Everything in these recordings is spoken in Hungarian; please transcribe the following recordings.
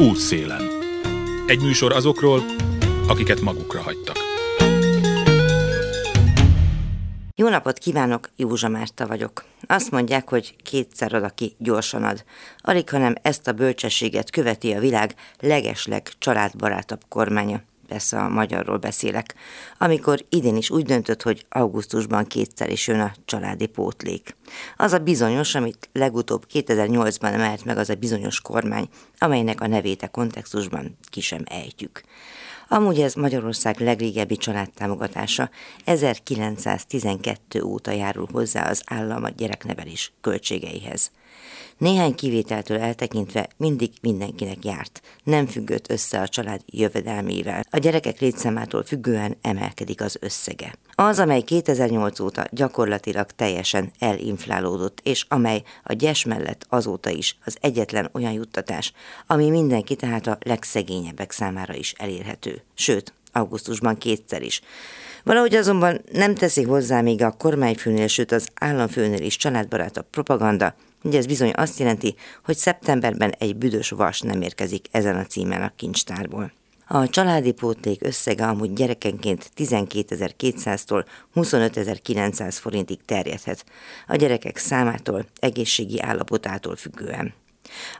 Útszélen. Egy műsor azokról, akiket magukra hagytak. Jó napot kívánok, Józsa Márta vagyok. Azt mondják, hogy kétszer ad, aki gyorsan ad. Alig, hanem ezt a bölcsességet követi a világ legesleg családbarátabb kormánya persze a magyarról beszélek, amikor idén is úgy döntött, hogy augusztusban kétszer is jön a családi pótlék. Az a bizonyos, amit legutóbb 2008-ban emelt meg az a bizonyos kormány, amelynek a nevét a kontextusban ki sem ejtjük. Amúgy ez Magyarország legrégebbi családtámogatása 1912 óta járul hozzá az állam a gyereknevelés költségeihez. Néhány kivételtől eltekintve mindig mindenkinek járt, nem függött össze a család jövedelmével. A gyerekek létszámától függően emelkedik az összege. Az, amely 2008 óta gyakorlatilag teljesen elinflálódott, és amely a gyes mellett azóta is az egyetlen olyan juttatás, ami mindenki tehát a legszegényebbek számára is elérhető. Sőt, augusztusban kétszer is. Valahogy azonban nem teszi hozzá még a kormányfőnél, sőt az államfőnél is családbarátabb propaganda, Ugye ez bizony azt jelenti, hogy szeptemberben egy büdös vas nem érkezik ezen a címen a kincstárból. A családi pótlék összege amúgy gyerekenként 12.200-tól 25.900 forintig terjedhet, a gyerekek számától, egészségi állapotától függően.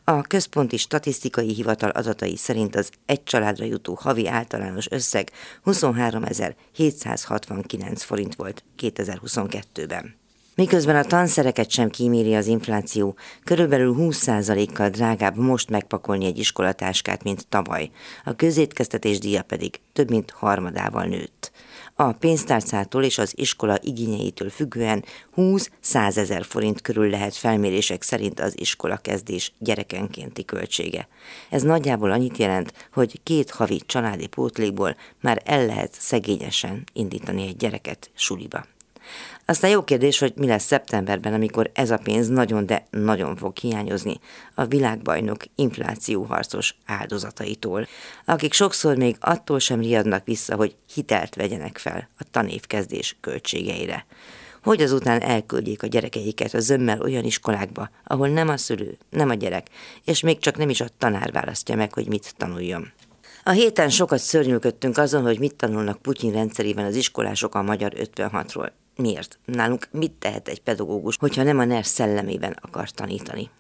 A Központi Statisztikai Hivatal adatai szerint az egy családra jutó havi általános összeg 23.769 forint volt 2022-ben. Miközben a tanszereket sem kíméri az infláció, körülbelül 20%-kal drágább most megpakolni egy iskolatáskát, mint tavaly. A közétkeztetés díja pedig több mint harmadával nőtt. A pénztárcától és az iskola igényeitől függően 20-100 ezer forint körül lehet felmérések szerint az iskola kezdés gyerekenkénti költsége. Ez nagyjából annyit jelent, hogy két havi családi pótlékból már el lehet szegényesen indítani egy gyereket suliba. Aztán jó kérdés, hogy mi lesz szeptemberben, amikor ez a pénz nagyon, de nagyon fog hiányozni a világbajnok inflációharcos áldozataitól, akik sokszor még attól sem riadnak vissza, hogy hitelt vegyenek fel a tanévkezdés költségeire hogy azután elküldjék a gyerekeiket a zömmel olyan iskolákba, ahol nem a szülő, nem a gyerek, és még csak nem is a tanár választja meg, hogy mit tanuljon. A héten sokat szörnyűködtünk azon, hogy mit tanulnak Putyin rendszerében az iskolások a magyar 56-ról. Miért? Nálunk mit tehet egy pedagógus, hogyha nem a NER szellemében akar tanítani?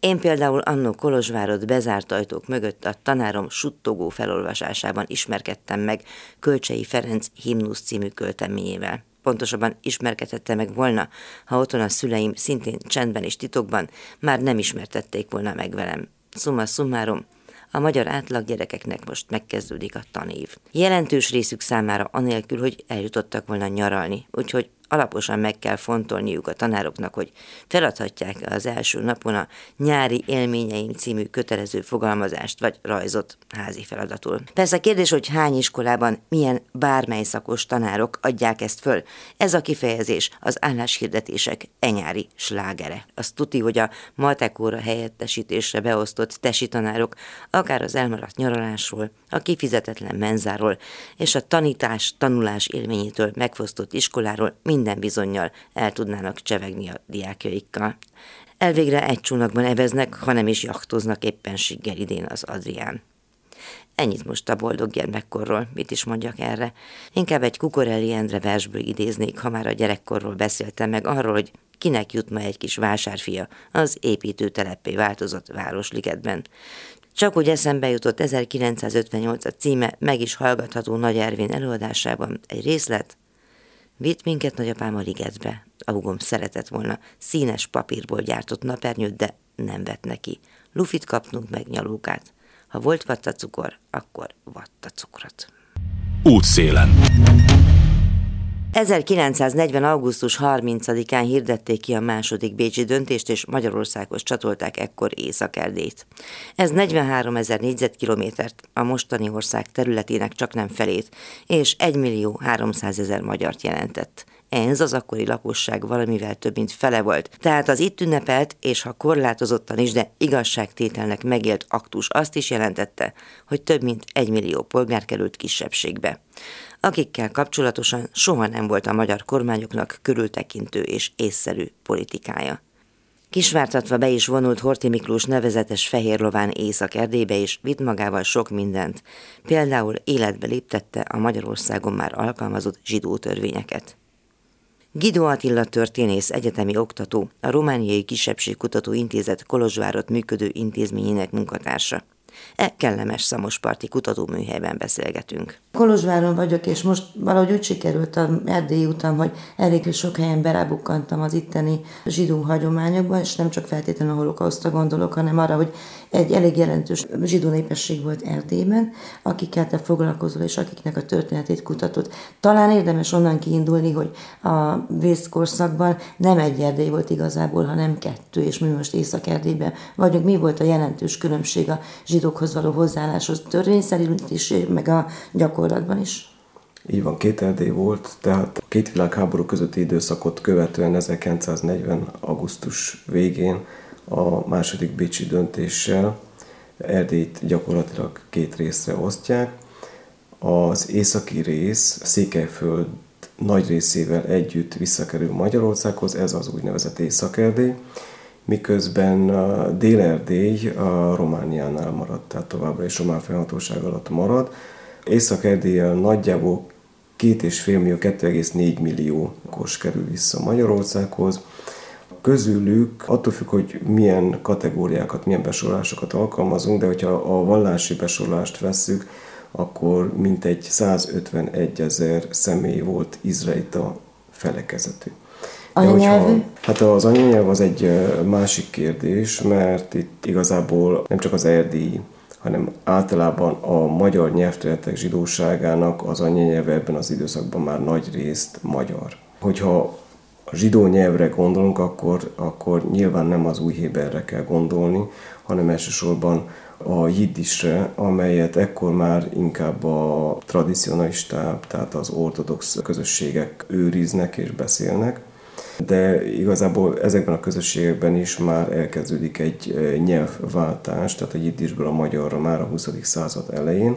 Én például annó Kolozsvárod bezárt ajtók mögött a tanárom suttogó felolvasásában ismerkedtem meg Kölcsei Ferenc himnusz című költeményével. Pontosabban ismerkedhette meg volna, ha otthon a szüleim szintén csendben és titokban már nem ismertették volna meg velem. Summa summarum, a magyar átlag gyerekeknek most megkezdődik a tanév. Jelentős részük számára anélkül, hogy eljutottak volna nyaralni, úgyhogy alaposan meg kell fontolniuk a tanároknak, hogy feladhatják az első napon a nyári élményeim című kötelező fogalmazást vagy rajzot házi feladatul. Persze a kérdés, hogy hány iskolában milyen bármely szakos tanárok adják ezt föl. Ez a kifejezés az álláshirdetések enyári slágere. Az tuti, hogy a matekóra helyettesítésre beosztott tesi tanárok akár az elmaradt nyaralásról, a kifizetetlen menzáról és a tanítás, tanulás élményétől megfosztott iskoláról mind minden bizonyal el tudnának csevegni a diákjaikkal. Elvégre egy csónakban eveznek, hanem is jachtoznak éppenséggel idén az Adrián. Ennyit most a boldog gyermekkorról, mit is mondjak erre. Inkább egy Kukorelli Endre versből idéznék, ha már a gyerekkorról beszéltem meg arról, hogy kinek jut ma egy kis vásárfia az építőtelepé változott Városligetben. Csak úgy eszembe jutott 1958 a címe, meg is hallgatható Nagy Ervin előadásában egy részlet, Vitt minket nagyapám a ligetbe. A hugom szeretett volna színes papírból gyártott napernyőt, de nem vett neki. Lufit kapnunk meg nyalókát. Ha volt vattacukor, akkor vattacukrot. Útszélen. 1940. augusztus 30-án hirdették ki a második bécsi döntést, és Magyarországhoz csatolták ekkor Észak-Erdélyt. Ez 43 ezer négyzetkilométert, a mostani ország területének csak nem felét, és 1 millió 300 ezer magyart jelentett. Ez az akkori lakosság valamivel több mint fele volt. Tehát az itt ünnepelt, és ha korlátozottan is, de igazságtételnek megélt aktus azt is jelentette, hogy több mint egy millió polgár került kisebbségbe akikkel kapcsolatosan soha nem volt a magyar kormányoknak körültekintő és észszerű politikája. Kisvártatva be is vonult Horti Miklós nevezetes fehér lován Észak-Erdélybe, és vitt magával sok mindent. Például életbe léptette a Magyarországon már alkalmazott zsidó törvényeket. Guido Attila történész, egyetemi oktató, a Romániai Kisebbségkutató Intézet Kolozsvárot működő intézményének munkatársa. E kellemes szamosparti kutatóműhelyben beszélgetünk. Kolozsváron vagyok, és most valahogy úgy sikerült a erdélyi utam, hogy elég sok helyen berábukkantam az itteni zsidó hagyományokban, és nem csak feltétlenül a holokausztra gondolok, hanem arra, hogy egy elég jelentős zsidó népesség volt Erdélyben, akikkel te foglalkozol, és akiknek a történetét kutatod. Talán érdemes onnan kiindulni, hogy a vészkorszakban nem egy Erdély volt igazából, hanem kettő, és mi most Észak-Erdélyben vagyunk. Mi volt a jelentős különbség a zsidókhoz való hozzáálláshoz törvény szerint is, meg a gyakorlatban is? Így van, két Erdély volt, tehát a két világháború közötti időszakot követően 1940. augusztus végén a második Bécsi döntéssel Erdélyt gyakorlatilag két részre osztják. Az északi rész Székelyföld nagy részével együtt visszakerül Magyarországhoz, ez az úgynevezett Észak-Erdély, miközben Dél-Erdély a Romániánál maradt, tehát továbbra is román felhatóság alatt marad. Észak-Erdélyen nagyjából 2,5 millió, 2,4 millió kos kerül vissza Magyarországhoz, közülük attól függ, hogy milyen kategóriákat, milyen besorolásokat alkalmazunk, de hogyha a vallási besorolást vesszük, akkor mintegy 151 ezer személy volt izraelita felekezetű. Anyanyelvű? Hát az anyanyelv az egy másik kérdés, mert itt igazából nem csak az erdélyi, hanem általában a magyar nyelvterületek zsidóságának az anyanyelve ebben az időszakban már nagy részt magyar. Hogyha a zsidó nyelvre gondolunk, akkor, akkor nyilván nem az új héberre kell gondolni, hanem elsősorban a jiddisre, amelyet ekkor már inkább a tradicionalistább, tehát az ortodox közösségek őriznek és beszélnek. De igazából ezekben a közösségekben is már elkezdődik egy nyelvváltás, tehát a jiddisből a magyarra már a 20. század elején.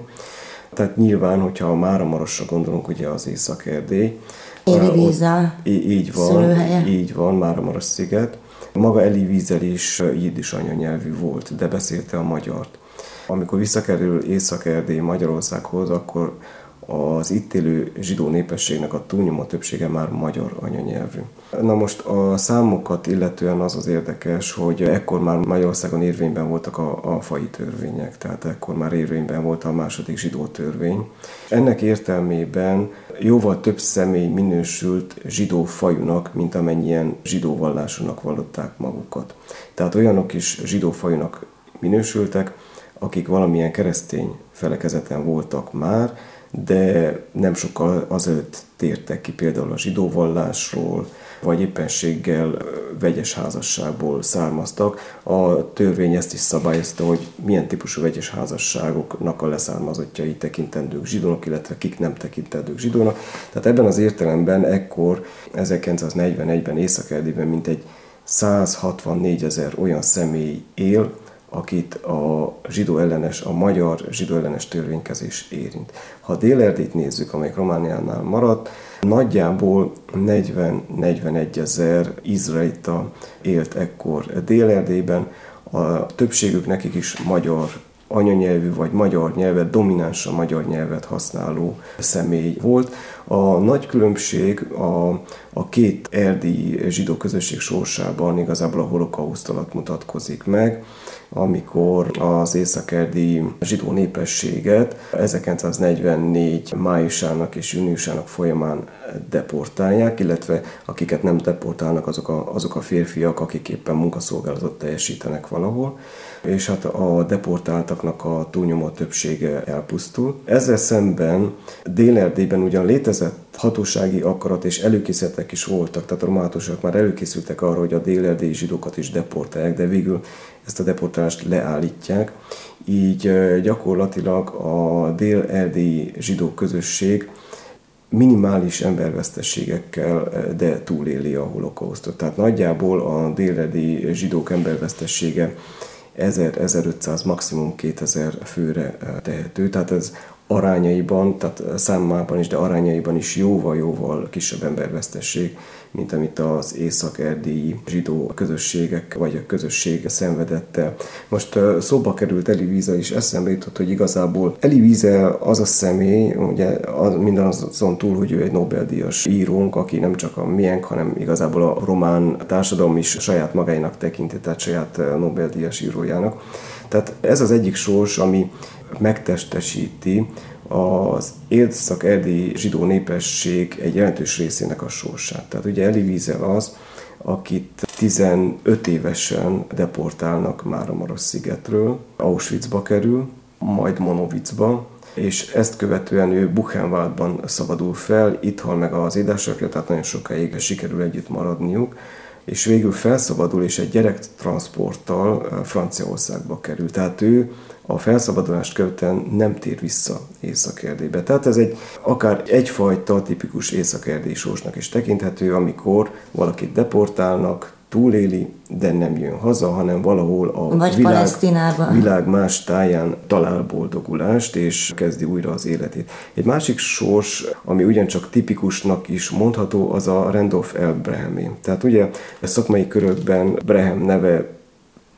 Tehát nyilván, hogyha a Máramarosra gondolunk, ugye az Észak-Erdély, Éli vízzel. Így van, szülőhelye. így van, Máramaros sziget. Maga Eli Vízel is jiddis anyanyelvű volt, de beszélte a magyart. Amikor visszakerül Észak-Erdély Magyarországhoz, akkor az itt élő zsidó népességnek a túlnyomó többsége már magyar anyanyelvű. Na most a számokat illetően az az érdekes, hogy ekkor már Magyarországon érvényben voltak a, a fai törvények, tehát ekkor már érvényben volt a második zsidó törvény. Ennek értelmében jóval több személy minősült zsidó fajunak, mint amennyien zsidó vallásúnak vallották magukat. Tehát olyanok is zsidó fajunak minősültek, akik valamilyen keresztény felekezeten voltak már, de nem sokkal azelőtt tértek ki például a zsidó vallásról, vagy éppenséggel vegyes házasságból származtak. A törvény ezt is szabályozta, hogy milyen típusú vegyes házasságoknak a leszármazottjai tekintendők zsidónak, illetve kik nem tekintendők zsidónak. Tehát ebben az értelemben ekkor 1941-ben Észak-Erdélyben mintegy 164 ezer olyan személy él, akit a zsidó ellenes, a magyar zsidó ellenes törvénykezés érint. Ha a Dél-Erdét nézzük, amelyik Romániánál maradt, nagyjából 40-41 ezer izraelita élt ekkor Dél-Erdélyben, a többségük nekik is magyar anyanyelvű vagy magyar nyelvet, dominánsan magyar nyelvet használó személy volt. A nagy különbség a, a két erdélyi zsidó közösség sorsában igazából a holokauszt alatt mutatkozik meg amikor az északerdi zsidó népességet 1944 májusának és júniusának folyamán deportálják, illetve akiket nem deportálnak, azok a, azok a férfiak, akik éppen munkaszolgálatot teljesítenek valahol és hát a deportáltaknak a túlnyomó többsége elpusztul. Ezzel szemben Dél-Erdélyben ugyan létezett hatósági akarat és előkészületek is voltak, tehát a romátusok már előkészültek arra, hogy a dél zsidókat is deportálják, de végül ezt a deportálást leállítják. Így gyakorlatilag a dél-erdélyi zsidó közösség minimális embervesztességekkel, de túléli a holokausztot. Tehát nagyjából a dél zsidók embervesztessége 1000-1500, maximum 2000 főre tehető. Tehát ez arányaiban, tehát számában is, de arányaiban is jóval-jóval kisebb embervesztesség, mint amit az észak-erdélyi zsidó közösségek vagy a közösség szenvedette. Most szóba került Eli Wiesel is eszembe jutott, hogy igazából Eli Wiesel az a személy, ugye minden azon túl, hogy ő egy Nobel-díjas írónk, aki nem csak a miénk, hanem igazából a román társadalom is saját magáinak tekinti, tehát saját Nobel-díjas írójának. Tehát ez az egyik sors, ami megtestesíti az észak-erdélyi zsidó népesség egy jelentős részének a sorsát. Tehát ugye Eli Wiesel az, akit 15 évesen deportálnak már a szigetről, Auschwitzba kerül, majd Monowitzba, és ezt követően ő Buchenwaldban szabadul fel, itt hal meg az édesapja, tehát nagyon sokáig sikerül együtt maradniuk, és végül felszabadul, és egy gyerektransporttal Franciaországba kerül. Tehát ő a felszabadulást követően nem tér vissza Észak-Erdélybe. Tehát ez egy akár egyfajta tipikus észak sorsnak is tekinthető, amikor valakit deportálnak, túléli, de nem jön haza, hanem valahol a Vagy világ, világ más táján talál boldogulást, és kezdi újra az életét. Egy másik sors, ami ugyancsak tipikusnak is mondható, az a Randolph L. Brehamé. Tehát ugye a szakmai körökben Brehem neve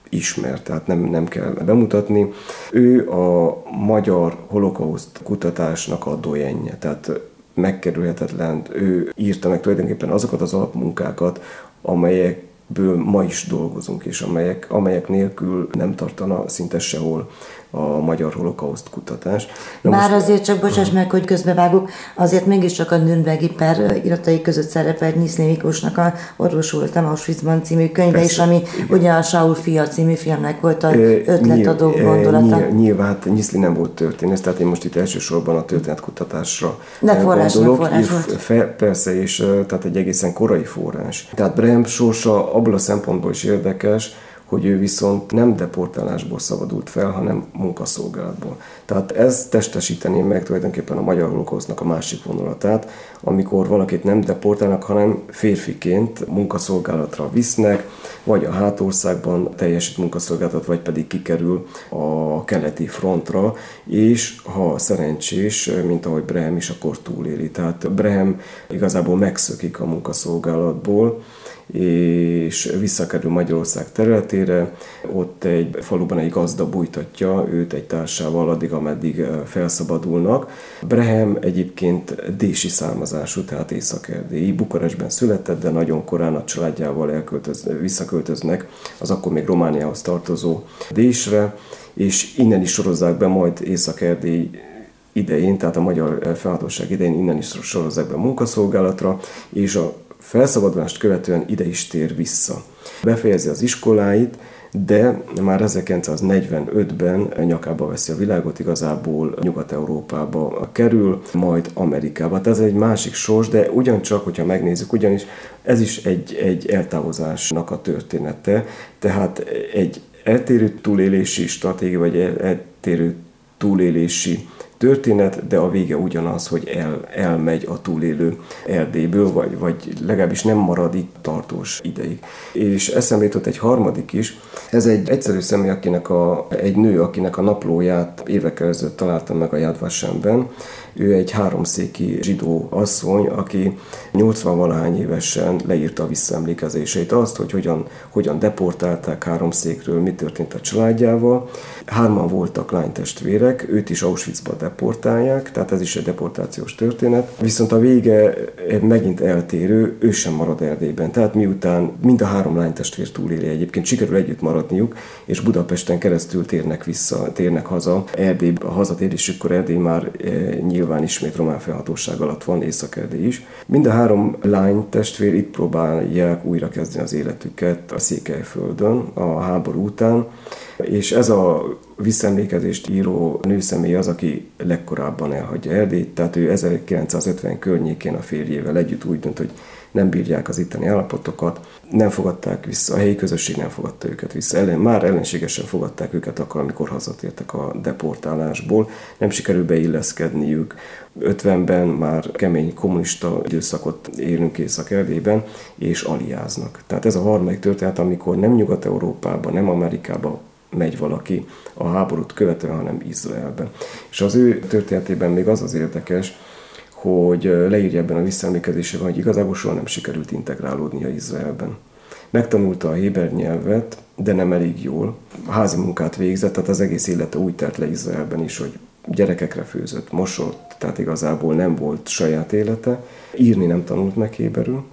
ismert, tehát nem, nem kell bemutatni. Ő a magyar holokauszt kutatásnak a dojenje, tehát megkerülhetetlen. Ő írta meg tulajdonképpen azokat az alapmunkákat, amelyek ből ma is dolgozunk, és amelyek, amelyek nélkül nem tartana szinte sehol a magyar holokauszt kutatás. Na Bár most... azért csak, bocsáss meg, hogy közbevágok, azért mégiscsak a Nürnbergi per iratai között szerepelt Nyiszli Miklósnak a Orvosultam Auschwitzban című könyve is, ami igen. ugye a Saul fia című filmnek volt a ötletadó gondolata. Nyilván, hát Nyiszli nem volt történet, tehát én most itt elsősorban a történetkutatásra De forrás, gondolok. forrás volt. Fe, persze, és tehát egy egészen korai forrás. Tehát Brehm sorsa abból a szempontból is érdekes, hogy ő viszont nem deportálásból szabadult fel, hanem munkaszolgálatból. Tehát ez testesíteni meg tulajdonképpen a magyar holokausznak a másik vonulatát, amikor valakit nem deportálnak, hanem férfiként munkaszolgálatra visznek, vagy a hátországban teljesít munkaszolgálatot, vagy pedig kikerül a keleti frontra, és ha szerencsés, mint ahogy Brehem is, akkor túléli. Tehát Brehem igazából megszökik a munkaszolgálatból, és visszakerül Magyarország területére, ott egy faluban egy gazda bújtatja őt egy társával addig, ameddig felszabadulnak. Brehem egyébként dési származású, tehát észak-erdélyi. Bukarestben született, de nagyon korán a családjával elköltöz, visszaköltöznek az akkor még Romániához tartozó Désre, és innen is sorozzák be majd Észak-Erdély idején, tehát a magyar felhatóság idején innen is sorozzák be munkaszolgálatra, és a felszabadulást követően ide is tér vissza. Befejezi az iskoláit, de már 1945-ben nyakába veszi a világot, igazából Nyugat-Európába kerül, majd Amerikába. Tehát ez egy másik sors, de ugyancsak, hogyha megnézzük, ugyanis ez is egy, egy eltávozásnak a története, tehát egy eltérő túlélési stratégia, vagy eltérő túlélési történet, de a vége ugyanaz, hogy el, elmegy a túlélő Erdélyből, vagy, vagy legalábbis nem marad itt tartós ideig. És eszembe jutott egy harmadik is, ez egy egyszerű személy, akinek a, egy nő, akinek a naplóját évekkel ezelőtt találtam meg a Jadvasemben, ő egy háromszéki zsidó asszony, aki 80-valahány évesen leírta a visszaemlékezéseit, azt, hogy hogyan, hogyan deportálták háromszékről, mi történt a családjával. Hárman voltak lánytestvérek, őt is Auschwitzba deportálják, tehát ez is egy deportációs történet. Viszont a vége megint eltérő, ő sem marad Erdélyben. Tehát miután mind a három lánytestvér túléli egyébként, sikerül együtt maradniuk, és Budapesten keresztül térnek vissza, térnek haza. Erdély, a hazatérésükkor Erdély már e, nyilván ismét román felhatóság alatt van, észak is. Mind a három lány testvér itt próbálják újra kezdeni az életüket a Székelyföldön a háború után, és ez a visszaemlékezést író nőszemély az, aki legkorábban elhagyja Erdélyt, tehát ő 1950 környékén a férjével együtt úgy dönt, hogy nem bírják az itteni állapotokat, nem fogadták vissza, a helyi közösség nem fogadta őket vissza. Ellen, már ellenségesen fogadták őket akkor, amikor hazatértek a deportálásból, nem sikerül beilleszkedniük. 50-ben már kemény kommunista időszakot élünk Észak-Erdélyben, és aliáznak. Tehát ez a harmadik történet, amikor nem Nyugat-Európában, nem Amerikában, megy valaki a háborút követően, hanem Izraelben. És az ő történetében még az az érdekes, hogy leírja ebben a visszaemlékezésében, hogy igazából soha nem sikerült integrálódnia Izraelben. Megtanulta a héber nyelvet, de nem elég jól. Házi munkát végzett, tehát az egész élete úgy telt le Izraelben is, hogy gyerekekre főzött, mosott, tehát igazából nem volt saját élete. Írni nem tanult meg héberül,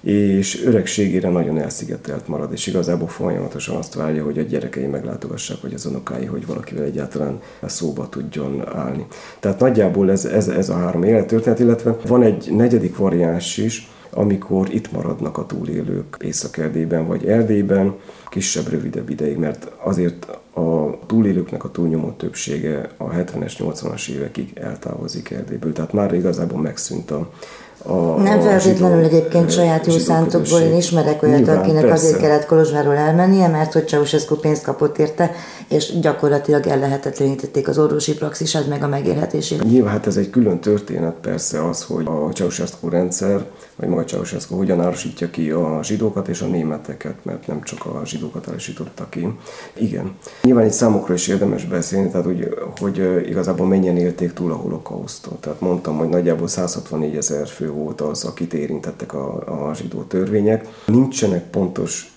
és öregségére nagyon elszigetelt marad, és igazából folyamatosan azt várja, hogy a gyerekei meglátogassák, vagy az unokái, hogy valakivel egyáltalán szóba tudjon állni. Tehát nagyjából ez, ez, ez a három élettörténet, illetve van egy negyedik variáns is, amikor itt maradnak a túlélők Észak-Erdélyben vagy Erdélyben, kisebb, rövidebb ideig, mert azért a túlélőknek a túlnyomó többsége a 70-es, 80-as évekig eltávozik Erdélyből. Tehát már igazából megszűnt a, a, nem feltétlenül egyébként saját jó szántokból, én ismerek olyat, Nyilván, akinek persze. azért kellett Kolozsváról elmennie, mert hogy Ceausescu pénzt kapott érte, és gyakorlatilag ellehetetlenítették az orvosi praxisát, meg a megélhetését. Nyilván hát ez egy külön történet persze az, hogy a Ceausescu rendszer vagy maga Ceausescu hogyan árusítja ki a zsidókat és a németeket, mert nem csak a zsidókat árusította ki. Igen. Nyilván itt számokról is érdemes beszélni, tehát hogy, hogy igazából mennyien élték túl a holokausztot. Tehát mondtam, hogy nagyjából 164 ezer fő volt az, akit érintettek a, a zsidó törvények. Nincsenek pontos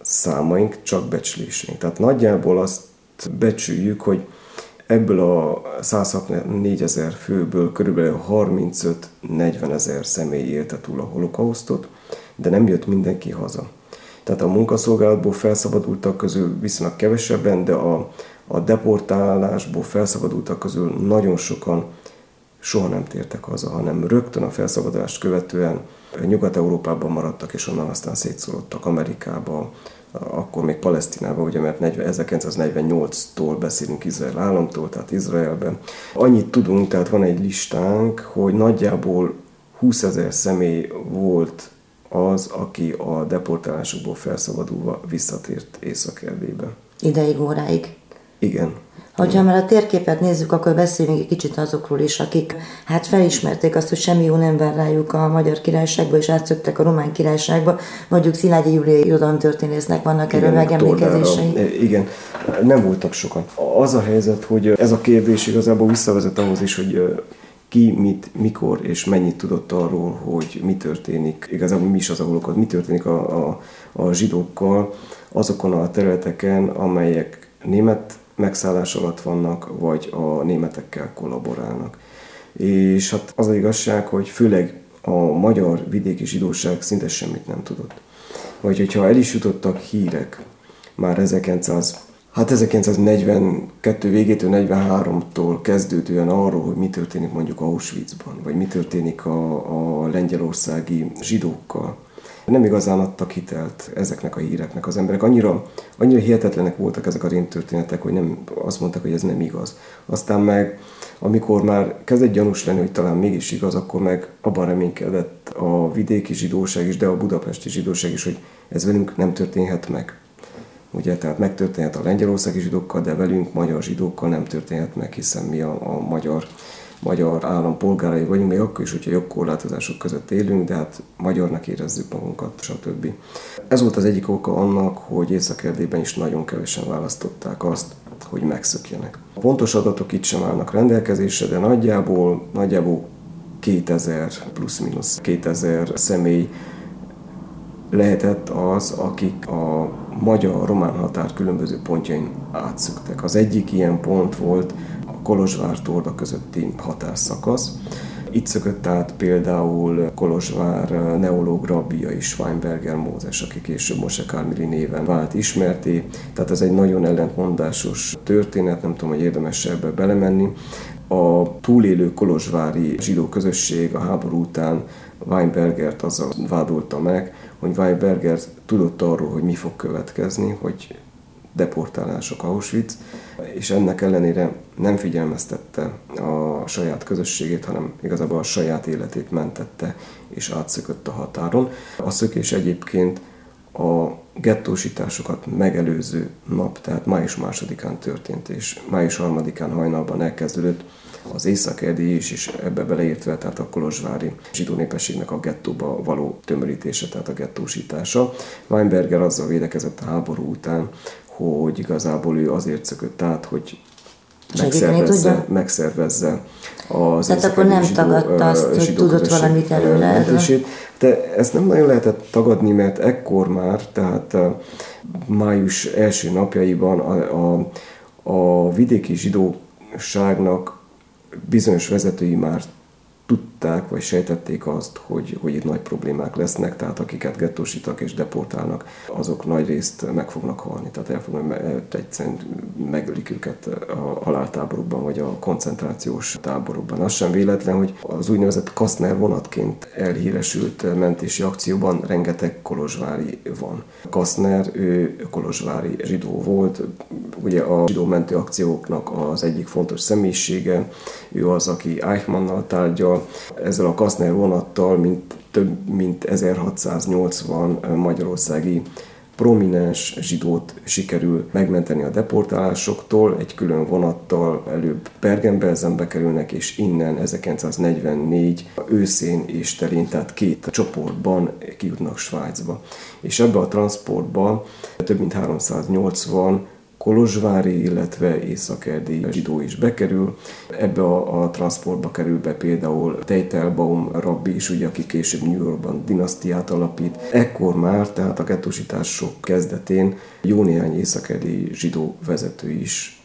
számaink, csak becsléseink. Tehát nagyjából azt becsüljük, hogy Ebből a 164 ezer főből körülbelül 35-40 ezer személy élte túl a holokausztot, de nem jött mindenki haza. Tehát a munkaszolgálatból felszabadultak közül viszonylag kevesebben, de a, a deportálásból felszabadultak közül nagyon sokan soha nem tértek haza, hanem rögtön a felszabadulást követően Nyugat-Európában maradtak, és onnan aztán szétszólottak Amerikába, akkor még Palesztinában, ugye, mert 1948-tól beszélünk Izrael államtól, tehát Izraelben. Annyit tudunk, tehát van egy listánk, hogy nagyjából 20 ezer személy volt az, aki a deportálásokból felszabadulva visszatért Észak-Erdélybe. Ideig, óráig. Igen. Hogyha már a térképet nézzük, akkor beszéljünk egy kicsit azokról is, akik hát felismerték azt, hogy semmi jó nem vár rájuk a magyar királyságba, és átszöktek a román királyságba. Mondjuk Szilágyi Júlia irodalom történésznek vannak erről megemlékezései. E, igen, nem voltak sokan. Az a helyzet, hogy ez a kérdés igazából visszavezet ahhoz is, hogy ki, mit, mikor és mennyit tudott arról, hogy mi történik, igazából mi is az a holokat, mi történik a, a, a zsidókkal azokon a területeken, amelyek német megszállás alatt vannak, vagy a németekkel kollaborálnak. És hát az az igazság, hogy főleg a magyar vidéki zsidóság szinte semmit nem tudott. Vagy hogyha el is jutottak hírek, már 1900, hát 1942 végétől 43-tól kezdődően arról, hogy mi történik mondjuk Auschwitzban, vagy mi történik a, a lengyelországi zsidókkal, nem igazán adtak hitelt ezeknek a híreknek az emberek. Annyira, annyira hihetetlenek voltak ezek a rémtörténetek, hogy nem, azt mondták, hogy ez nem igaz. Aztán meg, amikor már kezdett gyanús lenni, hogy talán mégis igaz, akkor meg abban reménykedett a vidéki zsidóság is, de a budapesti zsidóság is, hogy ez velünk nem történhet meg. Ugye, tehát megtörténhet a lengyelországi zsidókkal, de velünk, magyar zsidókkal nem történhet meg, hiszen mi a, a magyar magyar állampolgárai vagyunk, még akkor is, hogyha jogkorlátozások között élünk, de hát magyarnak érezzük magunkat, stb. Ez volt az egyik oka annak, hogy észak is nagyon kevesen választották azt, hogy megszökjenek. A pontos adatok itt sem állnak rendelkezésre, de nagyjából, nagyjából 2000 plusz-minusz 2000 személy lehetett az, akik a magyar-román határ különböző pontjain átszöktek. Az egyik ilyen pont volt Kolozsvár-Torda közötti határszakasz. Itt szökött át például Kolozsvár neológ rabbia és Weinberger Mózes, aki később Mose Kármili néven vált ismerté. Tehát ez egy nagyon ellentmondásos történet, nem tudom, hogy érdemes ebbe belemenni. A túlélő kolozsvári zsidó közösség a háború után Weinbergert azzal vádolta meg, hogy Weinberger tudott arról, hogy mi fog következni, hogy deportálások Auschwitz, és ennek ellenére nem figyelmeztette a saját közösségét, hanem igazából a saját életét mentette, és átszökött a határon. A szökés egyébként a gettósításokat megelőző nap, tehát május másodikán történt, és május harmadikán hajnalban elkezdődött az észak is, és ebbe beleértve, tehát a kolozsvári zsidó népességnek a gettóba való tömörítése, tehát a gettósítása. Weinberger azzal védekezett a háború után, hogy igazából ő azért szökött át, hogy megszervezze, megszervezze az Tehát akkor nem zsidó, tagadta azt, hogy tudott valamit előle De ezt nem nagyon lehetett tagadni, mert ekkor már, tehát május első napjaiban a, a, a vidéki zsidóságnak bizonyos vezetői már tudták, vagy sejtették azt, hogy, hogy itt nagy problémák lesznek, tehát akiket gettósítak és deportálnak, azok nagy részt meg fognak halni, tehát el fognak, egyszerűen megölik őket a haláltáborokban, vagy a koncentrációs táborokban. Az sem véletlen, hogy az úgynevezett Kastner vonatként elhíresült mentési akcióban rengeteg kolozsvári van. Kastner, ő kolozsvári zsidó volt, ugye a zsidó mentő akcióknak az egyik fontos személyisége, ő az, aki Eichmannnal tárgyal, ezzel a Kaszner vonattal, mint több mint 1680 magyarországi prominens zsidót sikerül megmenteni a deportálásoktól, egy külön vonattal előbb Bergen-Belsenbe kerülnek, és innen 1944 őszén és telén, tehát két csoportban kijutnak Svájcba. És ebbe a transportba több mint 380 Kolozsvári, illetve Észak-Erdélyi zsidó is bekerül. Ebbe a, a transportba kerül be például Teitelbaum rabbi is, ugye, aki később New Yorkban dinasztiát alapít. Ekkor már, tehát a gettósítások kezdetén jó néhány észak zsidó vezető is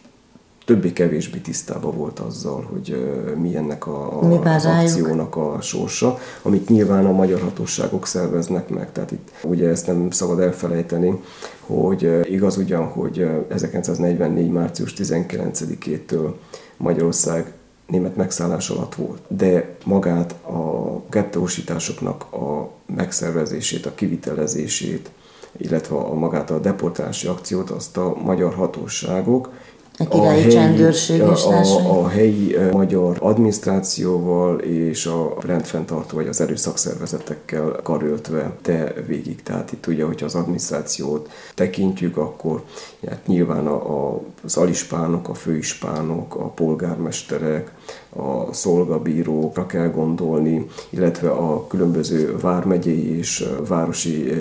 többé-kevésbé tisztában volt azzal, hogy mi ennek a, a, az akciónak a sorsa, amit nyilván a magyar hatóságok szerveznek meg. Tehát itt ugye ezt nem szabad elfelejteni, hogy igaz ugyan, hogy 1944. március 19-től Magyarország német megszállás alatt volt, de magát a gettósításoknak a megszervezését, a kivitelezését, illetve a magát a deportálási akciót azt a magyar hatóságok a királyi a helyi, csendőrség a, a, a helyi magyar adminisztrációval és a rendfenntartó vagy az erőszakszervezetekkel karöltve te végig. Tehát itt ugye, hogyha az adminisztrációt tekintjük, akkor hát nyilván a, a, az alispánok, a főispánok, a polgármesterek, a szolgabírókra kell gondolni, illetve a különböző vármegyei és városi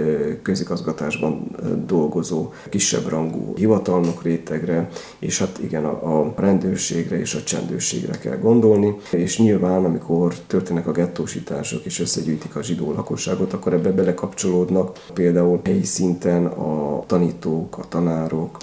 közigazgatásban dolgozó kisebb rangú hivatalnok rétegre, és hát igen, a, rendőrségre és a csendőrségre kell gondolni, és nyilván, amikor történnek a gettósítások és összegyűjtik a zsidó lakosságot, akkor ebbe belekapcsolódnak például helyi szinten a tanítók, a tanárok,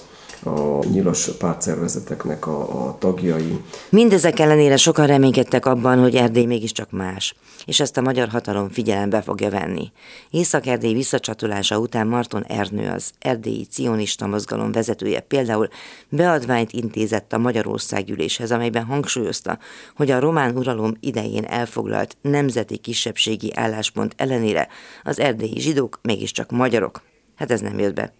a nyilas pártszervezeteknek a, a tagjai. Mindezek ellenére sokan reménykedtek abban, hogy Erdély mégiscsak más, és ezt a magyar hatalom figyelembe fogja venni. Észak-Erdély visszacsatolása után Marton Ernő, az erdélyi cionista mozgalom vezetője például beadványt intézett a Magyarországgyűléshez, amelyben hangsúlyozta, hogy a román uralom idején elfoglalt nemzeti kisebbségi álláspont ellenére az erdélyi zsidók mégiscsak magyarok. Hát ez nem jött be.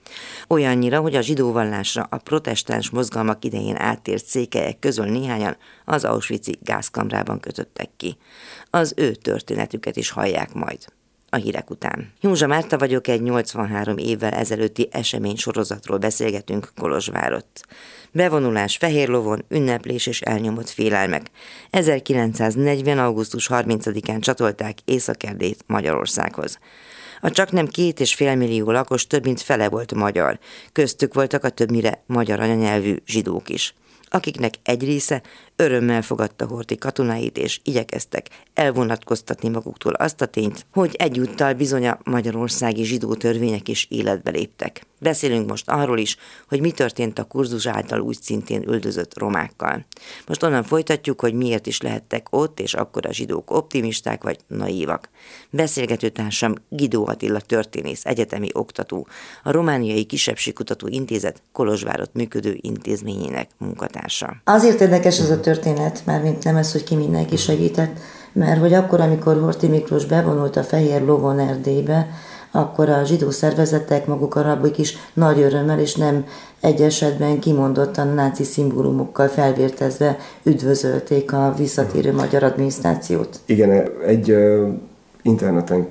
Olyannyira, hogy a zsidó vallásra a protestáns mozgalmak idején áttért székelyek közül néhányan az Auschwitz-i gázkamrában kötöttek ki. Az ő történetüket is hallják majd a hírek után. Józsa Márta vagyok, egy 83 évvel ezelőtti esemény sorozatról beszélgetünk Kolozsvárott. Bevonulás fehér lovon, ünneplés és elnyomott félelmek. 1940. augusztus 30-án csatolták Északerdét Magyarországhoz. A csak nem két és fél millió lakos több mint fele volt magyar, köztük voltak a többnyire magyar anyanyelvű zsidók is akiknek egy része örömmel fogadta Horti katonáit, és igyekeztek elvonatkoztatni maguktól azt a tényt, hogy egyúttal bizony a magyarországi zsidó törvények is életbe léptek. Beszélünk most arról is, hogy mi történt a kurzus által úgy szintén üldözött romákkal. Most onnan folytatjuk, hogy miért is lehettek ott, és akkor a zsidók optimisták vagy naívak. Beszélgető társam Gidó Attila történész, egyetemi oktató, a Romániai Kisebbségkutató Intézet Kolozsvárot működő intézményének munkatársa. Azért érdekes ez a történet, már mint nem ez, hogy ki mindenki segített, mert hogy akkor, amikor Horti Miklós bevonult a Fehér Lovon Erdélybe, akkor a zsidó szervezetek, maguk a rabik is nagy örömmel és nem egy esetben kimondottan náci szimbólumokkal felvértezve üdvözölték a visszatérő magyar adminisztrációt. Igen, egy interneten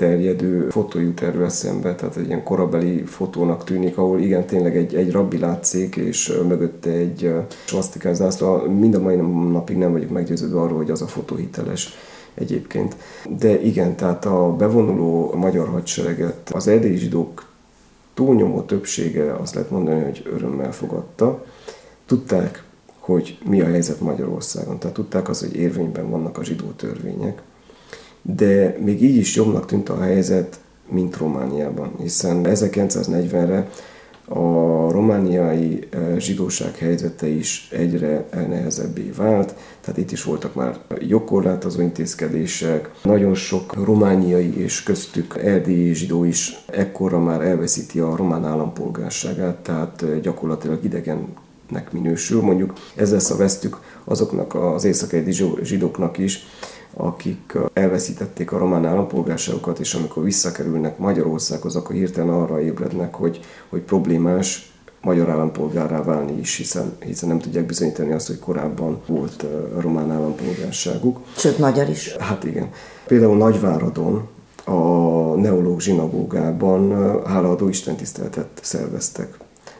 terjedő fotó jut erről eszembe, tehát egy ilyen korabeli fotónak tűnik, ahol igen, tényleg egy, egy rabbi látszik, és mögötte egy svasztikás zászló. Mind a mai napig nem vagyok meggyőződve arról, hogy az a fotó hiteles egyébként. De igen, tehát a bevonuló magyar hadsereget az erdélyi zsidók túlnyomó többsége azt lehet mondani, hogy örömmel fogadta. Tudták, hogy mi a helyzet Magyarországon, tehát tudták azt, hogy érvényben vannak a zsidó törvények, de még így is jobbnak tűnt a helyzet, mint Romániában, hiszen 1940-re a romániai eh, zsidóság helyzete is egyre nehezebbé vált, tehát itt is voltak már jogkorlátozó intézkedések, nagyon sok romániai és köztük erdélyi zsidó is ekkorra már elveszíti a román állampolgárságát, tehát eh, gyakorlatilag idegennek minősül. Mondjuk ezzel szavesztük azoknak az északi zsidóknak is, akik elveszítették a román állampolgárságokat, és amikor visszakerülnek Magyarországhoz, akkor hirtelen arra ébrednek, hogy, hogy problémás magyar állampolgárá válni is, hiszen, hiszen nem tudják bizonyítani azt, hogy korábban volt román állampolgárságuk. Sőt, magyar is. Hát igen. Például Nagyváradon a neológ zsinagógában hálaadó istentiszteletet szerveztek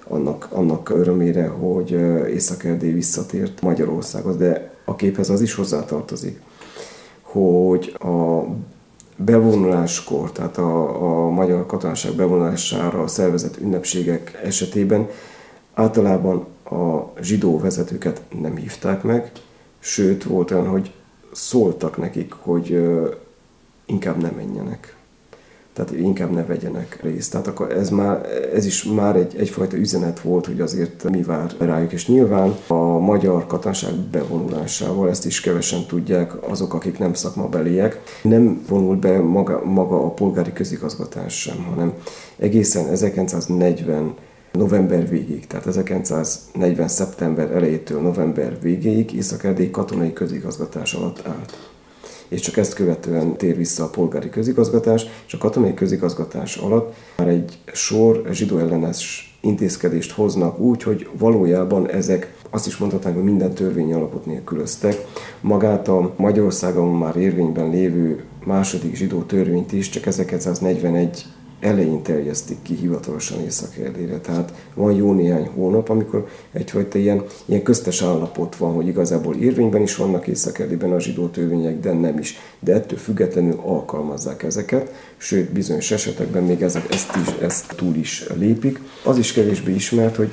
annak, annak örömére, hogy Észak-Erdély visszatért Magyarországhoz, de a képhez az is hozzátartozik, hogy a bevonuláskor, tehát a, a magyar katonaság bevonulására szervezett ünnepségek esetében általában a zsidó vezetőket nem hívták meg, sőt volt olyan, hogy szóltak nekik, hogy inkább nem menjenek tehát inkább ne vegyenek részt. Tehát akkor ez, már, ez is már egy, egyfajta üzenet volt, hogy azért mi vár rájuk. És nyilván a magyar katonaság bevonulásával, ezt is kevesen tudják azok, akik nem szakmabeliek, nem vonult be maga, maga a polgári közigazgatás sem, hanem egészen 1940 november végéig, tehát 1940. szeptember elejétől november végéig észak katonai közigazgatás alatt állt és csak ezt követően tér vissza a polgári közigazgatás, és a katonai közigazgatás alatt már egy sor zsidó ellenes intézkedést hoznak úgy, hogy valójában ezek azt is mondhatnánk, hogy minden törvény alapot nélkülöztek. Magát a Magyarországon már érvényben lévő második zsidó törvényt is csak 1941 elején terjesztik ki hivatalosan észak Tehát van jó néhány hónap, amikor egyfajta ilyen, ilyen köztes állapot van, hogy igazából érvényben is vannak észak a zsidó törvények, de nem is. De ettől függetlenül alkalmazzák ezeket, sőt bizonyos esetekben még ezek, ezt, is, ezt túl is lépik. Az is kevésbé ismert, hogy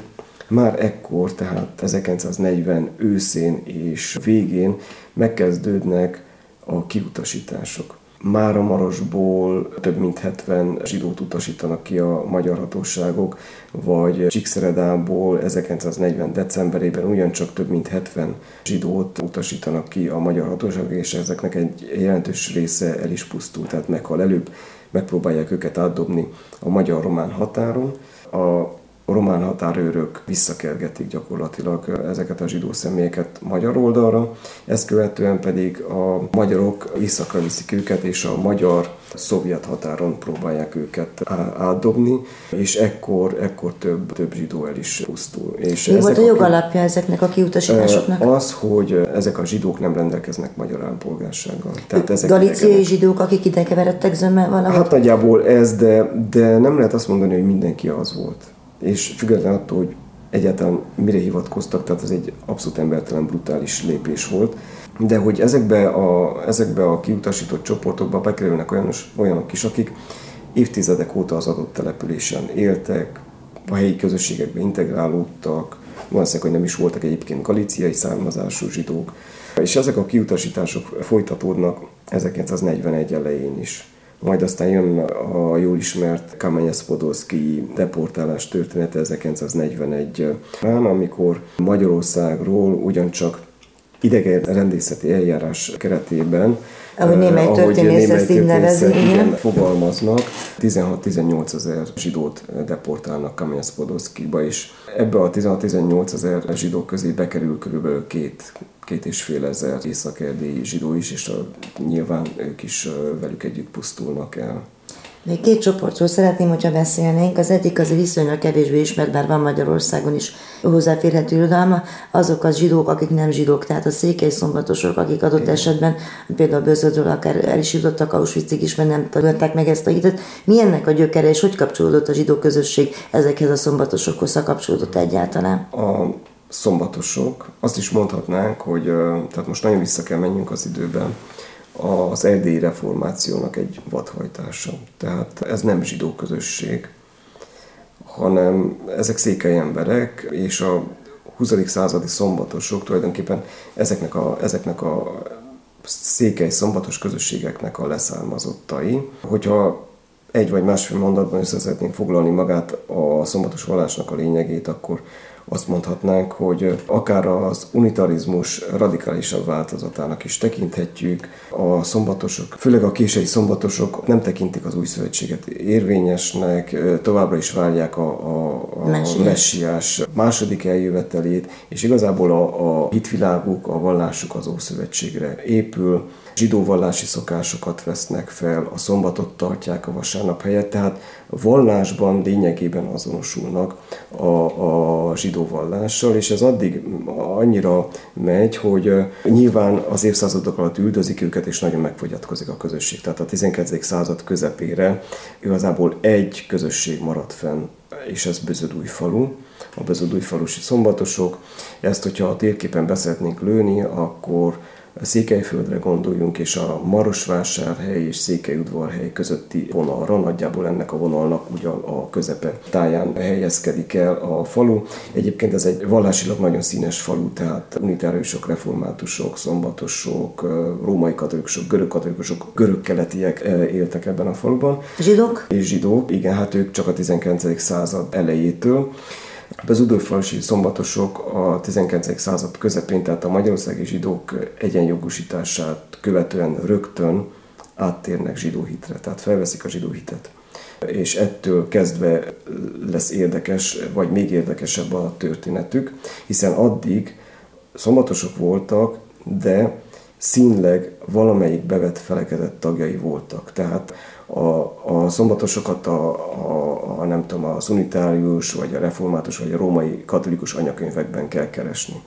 már ekkor, tehát 1940 őszén és végén megkezdődnek a kiutasítások. Mára Marosból több mint 70 zsidót utasítanak ki a magyar hatóságok, vagy Csíkszeredából 1940. decemberében ugyancsak több mint 70 zsidót utasítanak ki a magyar hatóságok, és ezeknek egy jelentős része el is pusztul, tehát meghal előbb, megpróbálják őket átdobni a magyar-román határon. A a román határőrök visszakergetik gyakorlatilag ezeket a zsidó személyeket magyar oldalra, ezt követően pedig a magyarok északra viszik őket, és a magyar szovjet határon próbálják őket átdobni, és ekkor, ekkor több, több zsidó el is pusztul. És Mi volt a jogalapja ezeknek a kiutasításoknak? Az, hogy ezek a zsidók nem rendelkeznek magyar állampolgársággal. Tehát ezek Galiciai zsidók, akik ide keveredtek zömmel valahogy? Hát nagyjából ez, de, de nem lehet azt mondani, hogy mindenki az volt és függetlenül attól, hogy egyáltalán mire hivatkoztak, tehát ez egy abszolút embertelen, brutális lépés volt. De hogy ezekbe a, ezekbe a kiutasított csoportokba bekerülnek olyanok, olyanok is, akik évtizedek óta az adott településen éltek, a helyi közösségekbe integrálódtak, valószínűleg, hogy nem is voltak egyébként galiciai származású zsidók, és ezek a kiutasítások folytatódnak 1941 elején is majd aztán jön a jól ismert Kamanyes Podolszki deportálás története 1941-ben, amikor Magyarországról ugyancsak idegen rendészeti eljárás keretében ahogy némely történész ezt így nevezi, igen. fogalmaznak, 16-18 ezer zsidót deportálnak Kamyansz Podolszkiba, és ebbe a 16-18 ezer zsidó közé bekerül körülbelül két két és fél ezer észak zsidó is, és a, nyilván ők is velük együtt pusztulnak el. Még két csoportról szeretném, hogyha beszélnénk. Az egyik az viszonylag kevésbé ismert, bár van Magyarországon is hozzáférhető irodalma, azok az zsidók, akik nem zsidók, tehát a székely szombatosok, akik adott Igen. esetben például Bözödről akár el is jutottak Auschwitzig is, mert nem tanulták meg ezt a hitet. Mi ennek a gyökere, és hogy kapcsolódott a zsidó közösség ezekhez a szombatosokhoz, ha kapcsolódott egyáltalán? A szombatosok, azt is mondhatnánk, hogy tehát most nagyon vissza kell menjünk az időben, az erdélyi reformációnak egy vadhajtása. Tehát ez nem zsidó közösség. hanem ezek székely emberek, és a 20. századi szombatosok tulajdonképpen ezeknek a, ezeknek a székely szombatos közösségeknek a leszármazottai. Hogyha egy vagy másfél mondatban össze szeretnénk foglalni magát a szombatos vallásnak a lényegét, akkor azt mondhatnánk, hogy akár az unitarizmus radikálisabb változatának is tekinthetjük. A szombatosok, főleg a késői szombatosok nem tekintik az új szövetséget érvényesnek, továbbra is várják a, a, a messiás második eljövetelét, és igazából a, a hitviláguk, a vallásuk az Ószövetségre épül zsidó szokásokat vesznek fel, a szombatot tartják a vasárnap helyett, tehát vallásban lényegében azonosulnak a, a zsidó és ez addig annyira megy, hogy nyilván az évszázadok alatt üldözik őket, és nagyon megfogyatkozik a közösség. Tehát a 19. század közepére igazából egy közösség maradt fenn, és ez falu, a falusi szombatosok. Ezt, hogyha a térképen beszeretnénk lőni, akkor Székelyföldre gondoljunk, és a Marosvásárhely és Székelyudvarhely közötti vonalra, nagyjából ennek a vonalnak ugyan a közepe táján helyezkedik el a falu. Egyébként ez egy vallásilag nagyon színes falu, tehát unitáriusok, reformátusok, szombatosok, római katolikusok, görög katolikusok, görög-keletiek éltek ebben a faluban. Zsidók? És zsidók, igen, hát ők csak a 19. század elejétől. Az udorfalasi szombatosok a 19. század közepén, tehát a magyarországi zsidók egyenjogosítását követően rögtön áttérnek zsidó hitre, tehát felveszik a zsidó hitet. És ettől kezdve lesz érdekes, vagy még érdekesebb a történetük, hiszen addig szombatosok voltak, de színleg valamelyik bevett felekedett tagjai voltak. Tehát a, a szombatosokat a, a, a, nem tudom, az unitárius, vagy a református, vagy a római katolikus anyakönyvekben kell keresni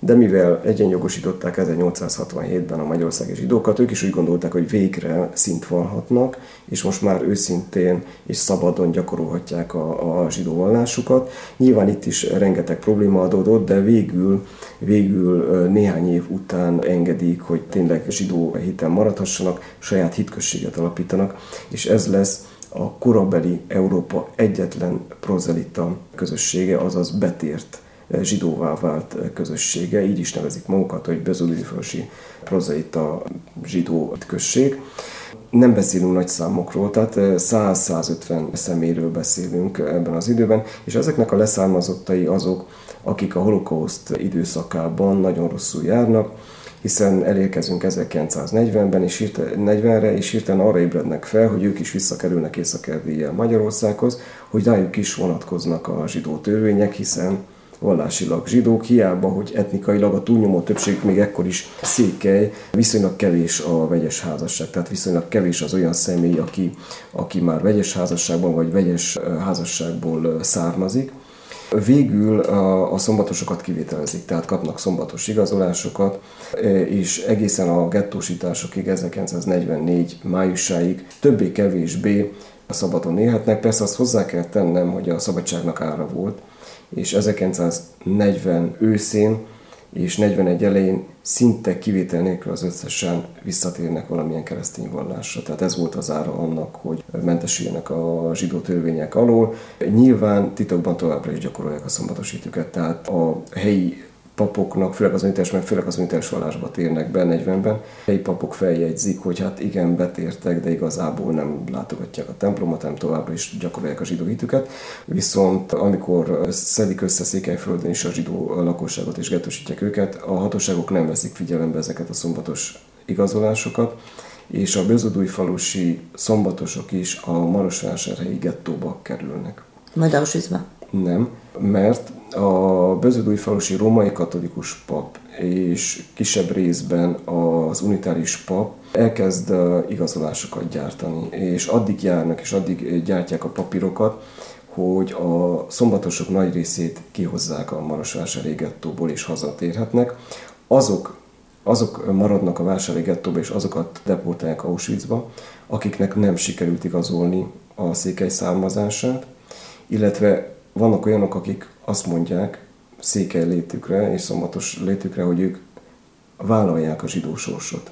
de mivel egyenjogosították 1867-ben a magyarországi zsidókat, ők is úgy gondolták, hogy végre szint valhatnak, és most már őszintén és szabadon gyakorolhatják a, a zsidó vallásukat. Nyilván itt is rengeteg probléma adódott, de végül, végül néhány év után engedik, hogy tényleg zsidó hiten maradhassanak, saját hitközséget alapítanak, és ez lesz a korabeli Európa egyetlen prozelita közössége, azaz betért zsidóvá vált közössége, így is nevezik magukat, hogy Bezudilfölsi prozaita zsidó község. Nem beszélünk nagy számokról, tehát 100-150 szeméről beszélünk ebben az időben, és ezeknek a leszármazottai azok, akik a holokauszt időszakában nagyon rosszul járnak, hiszen elérkezünk 1940-ben és 40-re, és hirtelen arra ébrednek fel, hogy ők is visszakerülnek észak Magyarországhoz, hogy rájuk is vonatkoznak a zsidó törvények, hiszen vallásilag zsidók, hiába, hogy etnikailag a túlnyomó többség még ekkor is székely, viszonylag kevés a vegyes házasság, tehát viszonylag kevés az olyan személy, aki, aki már vegyes házasságban vagy vegyes házasságból származik. Végül a, a szombatosokat kivételezik, tehát kapnak szombatos igazolásokat, és egészen a gettósításokig, 1944 májusáig többé-kevésbé szabadon élhetnek. Persze azt hozzá kell tennem, hogy a szabadságnak ára volt, és 1940 őszén és 41 elején szinte kivétel nélkül az összesen visszatérnek valamilyen keresztény vallásra. Tehát ez volt az ára annak, hogy mentesüljenek a zsidó törvények alól. Nyilván titokban továbbra is gyakorolják a szombatosítőket, tehát a helyi papoknak, főleg az unitárs, mert főleg az unitárs vallásba térnek be 40-ben, helyi papok feljegyzik, hogy hát igen, betértek, de igazából nem látogatják a templomot, nem továbbra is gyakorolják a zsidó hitüket. Viszont amikor szedik össze Székelyföldön is a zsidó lakosságot és gettósítják őket, a hatóságok nem veszik figyelembe ezeket a szombatos igazolásokat, és a falusi szombatosok is a Marosvásárhelyi gettóba kerülnek. Majd Auschwitzba? Nem, mert a falusi római katolikus pap és kisebb részben az unitáris pap elkezd igazolásokat gyártani, és addig járnak, és addig gyártják a papírokat, hogy a szombatosok nagy részét kihozzák a Marosvásári gettóból és hazatérhetnek. Azok, azok maradnak a vásári gettóba, és azokat deportálják Auschwitzba, akiknek nem sikerült igazolni a székely származását, illetve vannak olyanok, akik azt mondják székely létükre és szombatos létükre, hogy ők vállalják a zsidó sorsot,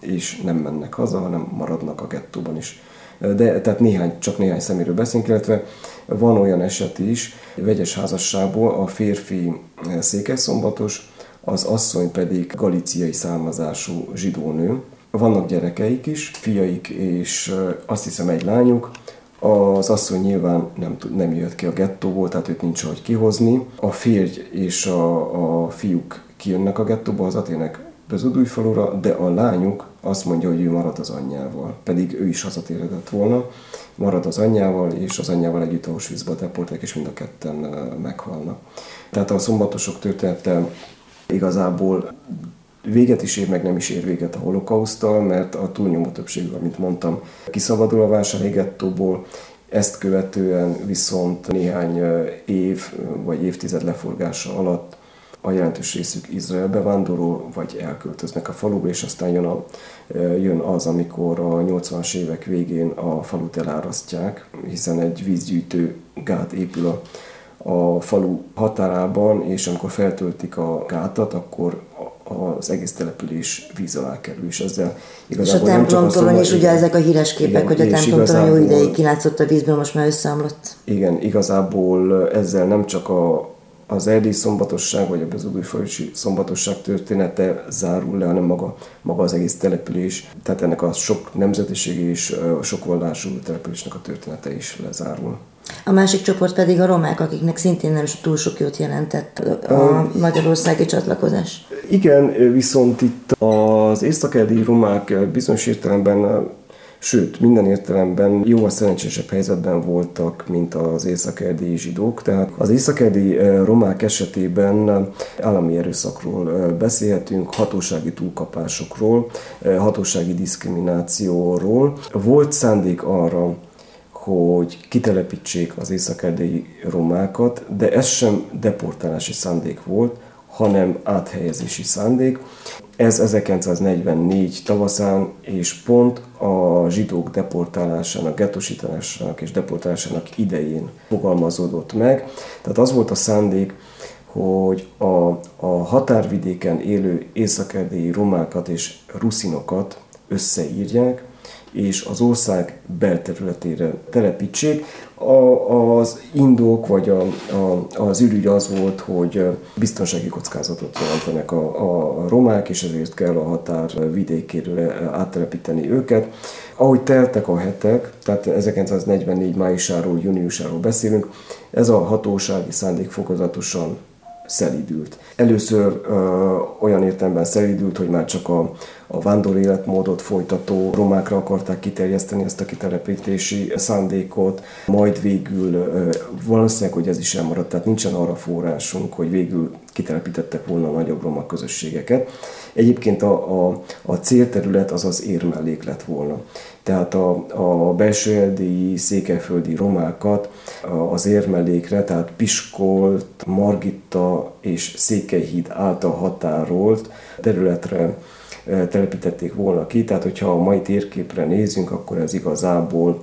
és nem mennek haza, hanem maradnak a gettóban is de tehát néhány, csak néhány szeméről beszélünk, illetve van olyan eset is, vegyes házasságból a férfi székelyszombatos, az asszony pedig galiciai származású zsidó nő. Vannak gyerekeik is, fiaik és azt hiszem egy lányuk, az asszony nyilván nem, nem jött ki a gettóból, tehát őt nincs ahogy kihozni. A férj és a, a fiúk kijönnek a gettóba, hazatének Bezudújfalura, de a lányuk azt mondja, hogy ő marad az anyjával, pedig ő is hazatérhetett volna, marad az anyjával, és az anyjával együtt Auschwitzba deportálják, és mind a ketten meghalnak. Tehát a szombatosok története igazából véget is ér, meg nem is ér véget a holokausztal, mert a túlnyomó többség, amit mondtam, kiszabadul a vásárhelyi ezt követően viszont néhány év vagy évtized leforgása alatt a jelentős részük Izraelbe vándorol, vagy elköltöznek a faluba, és aztán jön, a, jön az, amikor a 80-as évek végén a falut elárasztják, hiszen egy vízgyűjtő gát épül a, a falu határában, és amikor feltöltik a gátat, akkor az egész település víz alá kerül, és ezzel igazából És a templomtorony is ugye ezek a híres képek, igen, hogy a templomtorony jó ideig kilátszott a vízből, most már összeomlott. Igen, igazából ezzel nem csak a, az erdély szombatosság, vagy a bezudújfalusi szombatosság története zárul le, hanem maga, maga az egész település, tehát ennek a sok nemzetiségi és sok vallású településnek a története is lezárul. A másik csoport pedig a romák, akiknek szintén nem túl sok jót jelentett a magyarországi csatlakozás. Igen, viszont itt az észak romák bizonyos értelemben Sőt, minden értelemben jóval szerencsésebb helyzetben voltak, mint az északerdélyi zsidók. Tehát az északerdélyi romák esetében állami erőszakról beszélhetünk, hatósági túlkapásokról, hatósági diszkriminációról. Volt szándék arra, hogy kitelepítsék az északerdélyi romákat, de ez sem deportálási szándék volt, hanem áthelyezési szándék. Ez 1944 tavaszán és pont a zsidók deportálásának, gettosításának és deportálásának idején fogalmazódott meg. Tehát az volt a szándék, hogy a, a határvidéken élő északerdélyi romákat és ruszinokat összeírják, és az ország belterületére telepítsék. A, az indok vagy a, a, az ürügy az volt, hogy biztonsági kockázatot jelentenek a, a romák, és ezért kell a határ vidékéről áttelepíteni őket. Ahogy teltek a hetek, tehát 1944 májusáról, júniusáról beszélünk, ez a hatósági szándék fokozatosan szelidült. Először ö, olyan értelemben szelidült, hogy már csak a, a vándor életmódot folytató romákra akarták kiterjeszteni ezt a kitelepítési szándékot, majd végül valószínűleg, hogy ez is elmaradt, tehát nincsen arra forrásunk, hogy végül kitelepítettek volna nagyobb roma közösségeket. Egyébként a, a, a célterület az az érmellék lett volna. Tehát a, a belső erdélyi, székelyföldi romákat az érmellékre, tehát Piskolt, Margitta és Székelyhíd által határolt területre telepítették volna ki, tehát hogyha a mai térképre nézünk, akkor ez igazából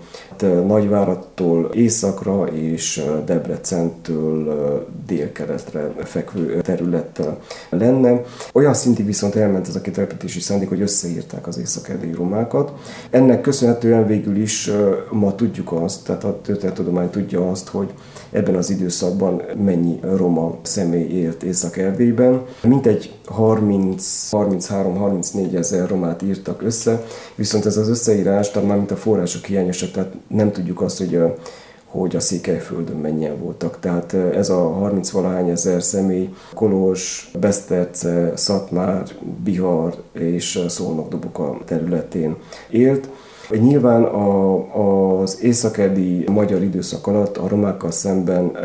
Nagyvárattól északra és Debrecentől délkeletre fekvő terület lenne. Olyan szintig viszont elment ez a kitelepítési szándék, hogy összeírták az észak romákat. Ennek köszönhetően végül is ma tudjuk azt, tehát a történettudomány tudja azt, hogy ebben az időszakban mennyi roma személy élt Észak-Erdélyben. Mintegy 30-33-34 ezer romát írtak össze, viszont ez az összeírás, tehát már mint a források hiányosak, tehát nem tudjuk azt, hogy a, hogy a Székelyföldön mennyien voltak. Tehát ez a 30 valahány ezer személy Kolozs, Beszterce, Szatmár, Bihar és Szolnok-Doboka területén élt. Nyilván a, az északedi magyar időszak alatt a romákkal szemben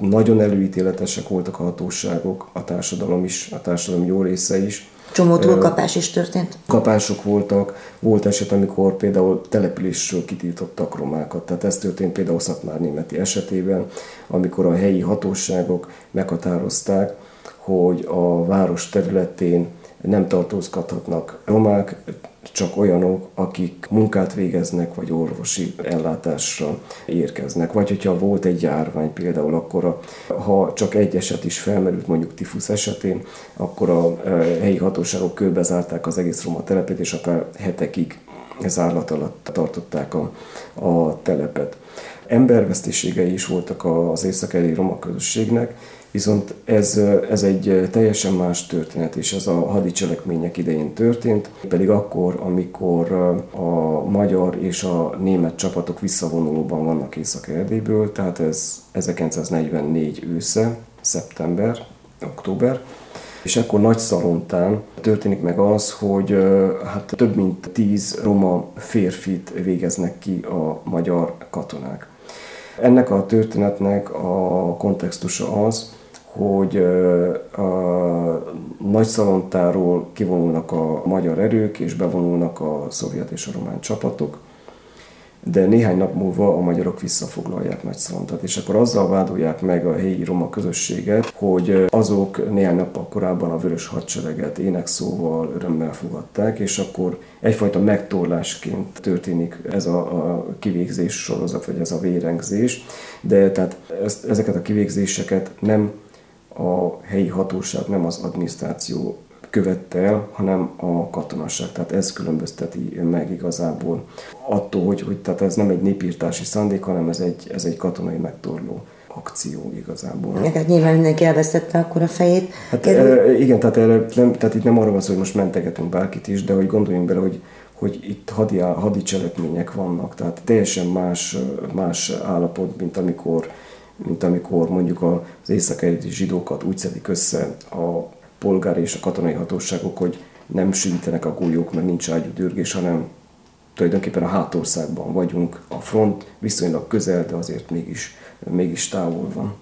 nagyon előítéletesek voltak a hatóságok, a társadalom is, a társadalom jó része is. Csomó túlkapás is történt. Kapások voltak, volt eset, amikor például településről kitiltottak romákat. Tehát ez történt például Szatmár németi esetében, amikor a helyi hatóságok meghatározták, hogy a város területén nem tartózkodhatnak romák, csak olyanok, akik munkát végeznek, vagy orvosi ellátásra érkeznek. Vagy hogyha volt egy járvány például, akkor a, ha csak egy eset is felmerült, mondjuk tifusz esetén, akkor a e, helyi hatóságok körbezárták az egész roma telepet, és akár hetekig zárlat alatt tartották a, a telepet. Embervesztiségei is voltak az északeli roma közösségnek, Viszont ez, ez egy teljesen más történet, és ez a hadicselekmények idején történt, pedig akkor, amikor a magyar és a német csapatok visszavonulóban vannak Észak-Erdélyből, tehát ez 1944 ősze, szeptember, október, és akkor Nagy Szalontán történik meg az, hogy hát több mint tíz roma férfit végeznek ki a magyar katonák. Ennek a történetnek a kontextusa az, hogy a Nagyszalontáról kivonulnak a magyar erők, és bevonulnak a szovjet és a román csapatok, de néhány nap múlva a magyarok visszafoglalják Nagyszalontat, és akkor azzal vádolják meg a helyi roma közösséget, hogy azok néhány nappal korábban a vörös hadsereget énekszóval örömmel fogadták, és akkor egyfajta megtorlásként történik ez a, a kivégzés sorozat, vagy ez a vérengzés, de tehát ezt, ezeket a kivégzéseket nem a helyi hatóság, nem az adminisztráció követte el, hanem a katonaság. Tehát ez különbözteti meg igazából attól, hogy, hogy tehát ez nem egy népírtási szándék, hanem ez egy, ez egy katonai megtorló akció igazából. Hát nyilván mindenki elvesztette akkor a fejét. Hát Kerül... igen, tehát, erre nem, tehát itt nem arról van szó, hogy most mentegetünk bárkit is, de hogy gondoljunk bele, hogy, hogy itt hadi, hadi cselekmények vannak, tehát teljesen más, más állapot, mint amikor mint amikor mondjuk az észak zsidókat úgy szedik össze a polgári és a katonai hatóságok, hogy nem sűrítenek a golyók, mert nincs dürgés, hanem tulajdonképpen a hátországban vagyunk. A front viszonylag közel, de azért mégis, mégis távol van.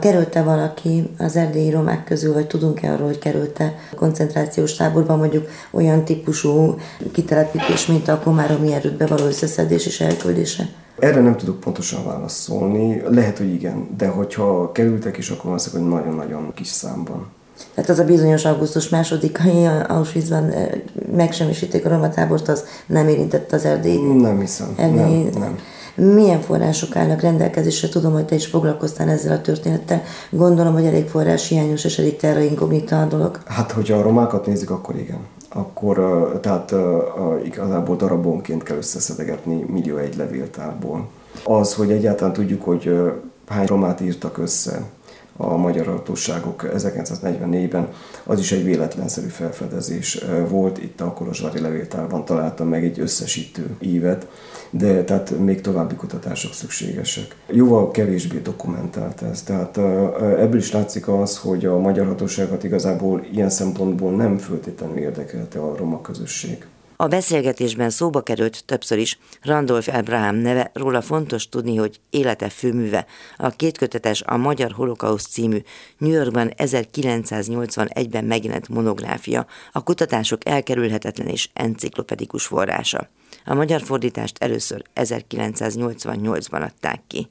Kerülte valaki az erdélyi romák közül, vagy tudunk-e arról, hogy kerülte koncentrációs táborban mondjuk olyan típusú kitelepítés, mint a komáromi erődbe való összeszedés és elküldése? Erre nem tudok pontosan válaszolni. Lehet, hogy igen, de hogyha kerültek is, akkor azt hogy nagyon-nagyon kis számban. Tehát az a bizonyos augusztus másodikai Auschwitzban eh, megsemmisíték a romatábort, az nem érintett az erdély. Nem hiszem, erdély. nem, nem. Milyen források állnak rendelkezésre? Tudom, hogy te is foglalkoztál ezzel a történettel. Gondolom, hogy elég forrás hiányos és elég terra inkognita a dolog. Hát, hogyha a romákat nézik, akkor igen akkor tehát igazából darabonként kell összeszedegetni millió egy levéltárból. Az, hogy egyáltalán tudjuk, hogy hány romát írtak össze a magyar hatóságok 1944-ben, az is egy véletlenszerű felfedezés volt. Itt a Kolozsvári levéltárban találtam meg egy összesítő ívet, de tehát még további kutatások szükségesek. Jóval kevésbé dokumentált ez, tehát ebből is látszik az, hogy a magyar hatóságot igazából ilyen szempontból nem föltétlenül érdekelte a roma közösség. A beszélgetésben szóba került többször is Randolph Abraham neve, róla fontos tudni, hogy élete főműve, a kétkötetes a Magyar Holokauszt című New Yorkban 1981-ben megjelent monográfia, a kutatások elkerülhetetlen és enciklopedikus forrása. A magyar fordítást először 1988-ban adták ki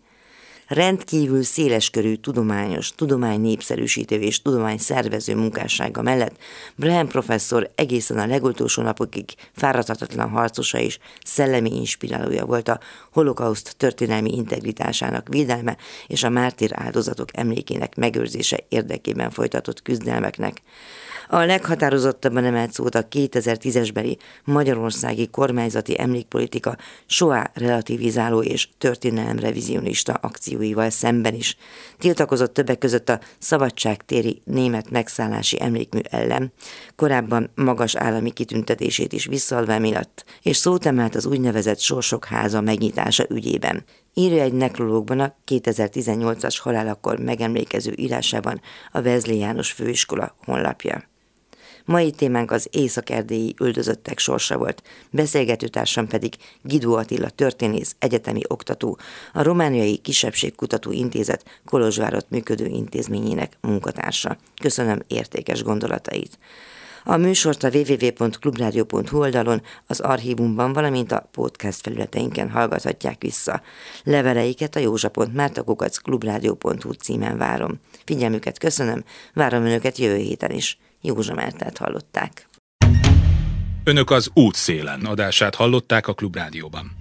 rendkívül széleskörű tudományos, tudomány népszerűsítő és tudomány szervező munkássága mellett Braham professzor egészen a legutolsó napokig fáradhatatlan harcosa és szellemi inspirálója volt a holokauszt történelmi integritásának védelme és a mártír áldozatok emlékének megőrzése érdekében folytatott küzdelmeknek. A leghatározottabban emelt szót a 2010-esbeli magyarországi kormányzati emlékpolitika soá relativizáló és történelem revizionista akcióival szemben is. Tiltakozott többek között a szabadságtéri német megszállási emlékmű ellen, korábban magas állami kitüntetését is visszalva miatt, és szót emelt az úgynevezett Sorsok háza megnyitása ügyében. Írja egy nekrológban a 2018-as halálakor megemlékező írásában a Vezli János Főiskola honlapja. Mai témánk az észak-erdélyi üldözöttek sorsa volt, beszélgetőtársam pedig Gidó Attila történész, egyetemi oktató, a Romániai Kisebbségkutató Intézet Kolozsvárot működő intézményének munkatársa. Köszönöm értékes gondolatait. A műsort a www.clubradio.hu oldalon, az archívumban, valamint a podcast felületeinken hallgathatják vissza. Leveleiket a józsa.mártakukac.clubradio.hu címen várom. Figyelmüket köszönöm, várom önöket jövő héten is. Józsa Mártát hallották. Önök az útszélen adását hallották a Klubrádióban.